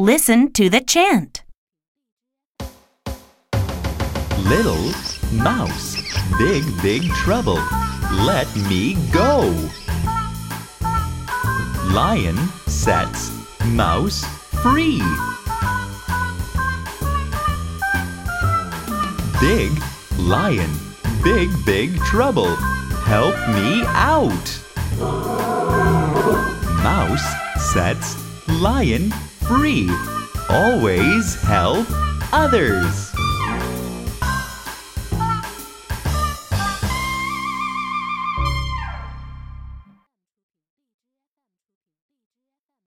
Listen to the chant. Little mouse, big, big trouble. Let me go. Lion sets mouse free. Big lion, big, big trouble. Help me out. Mouse sets lion free. Always help others.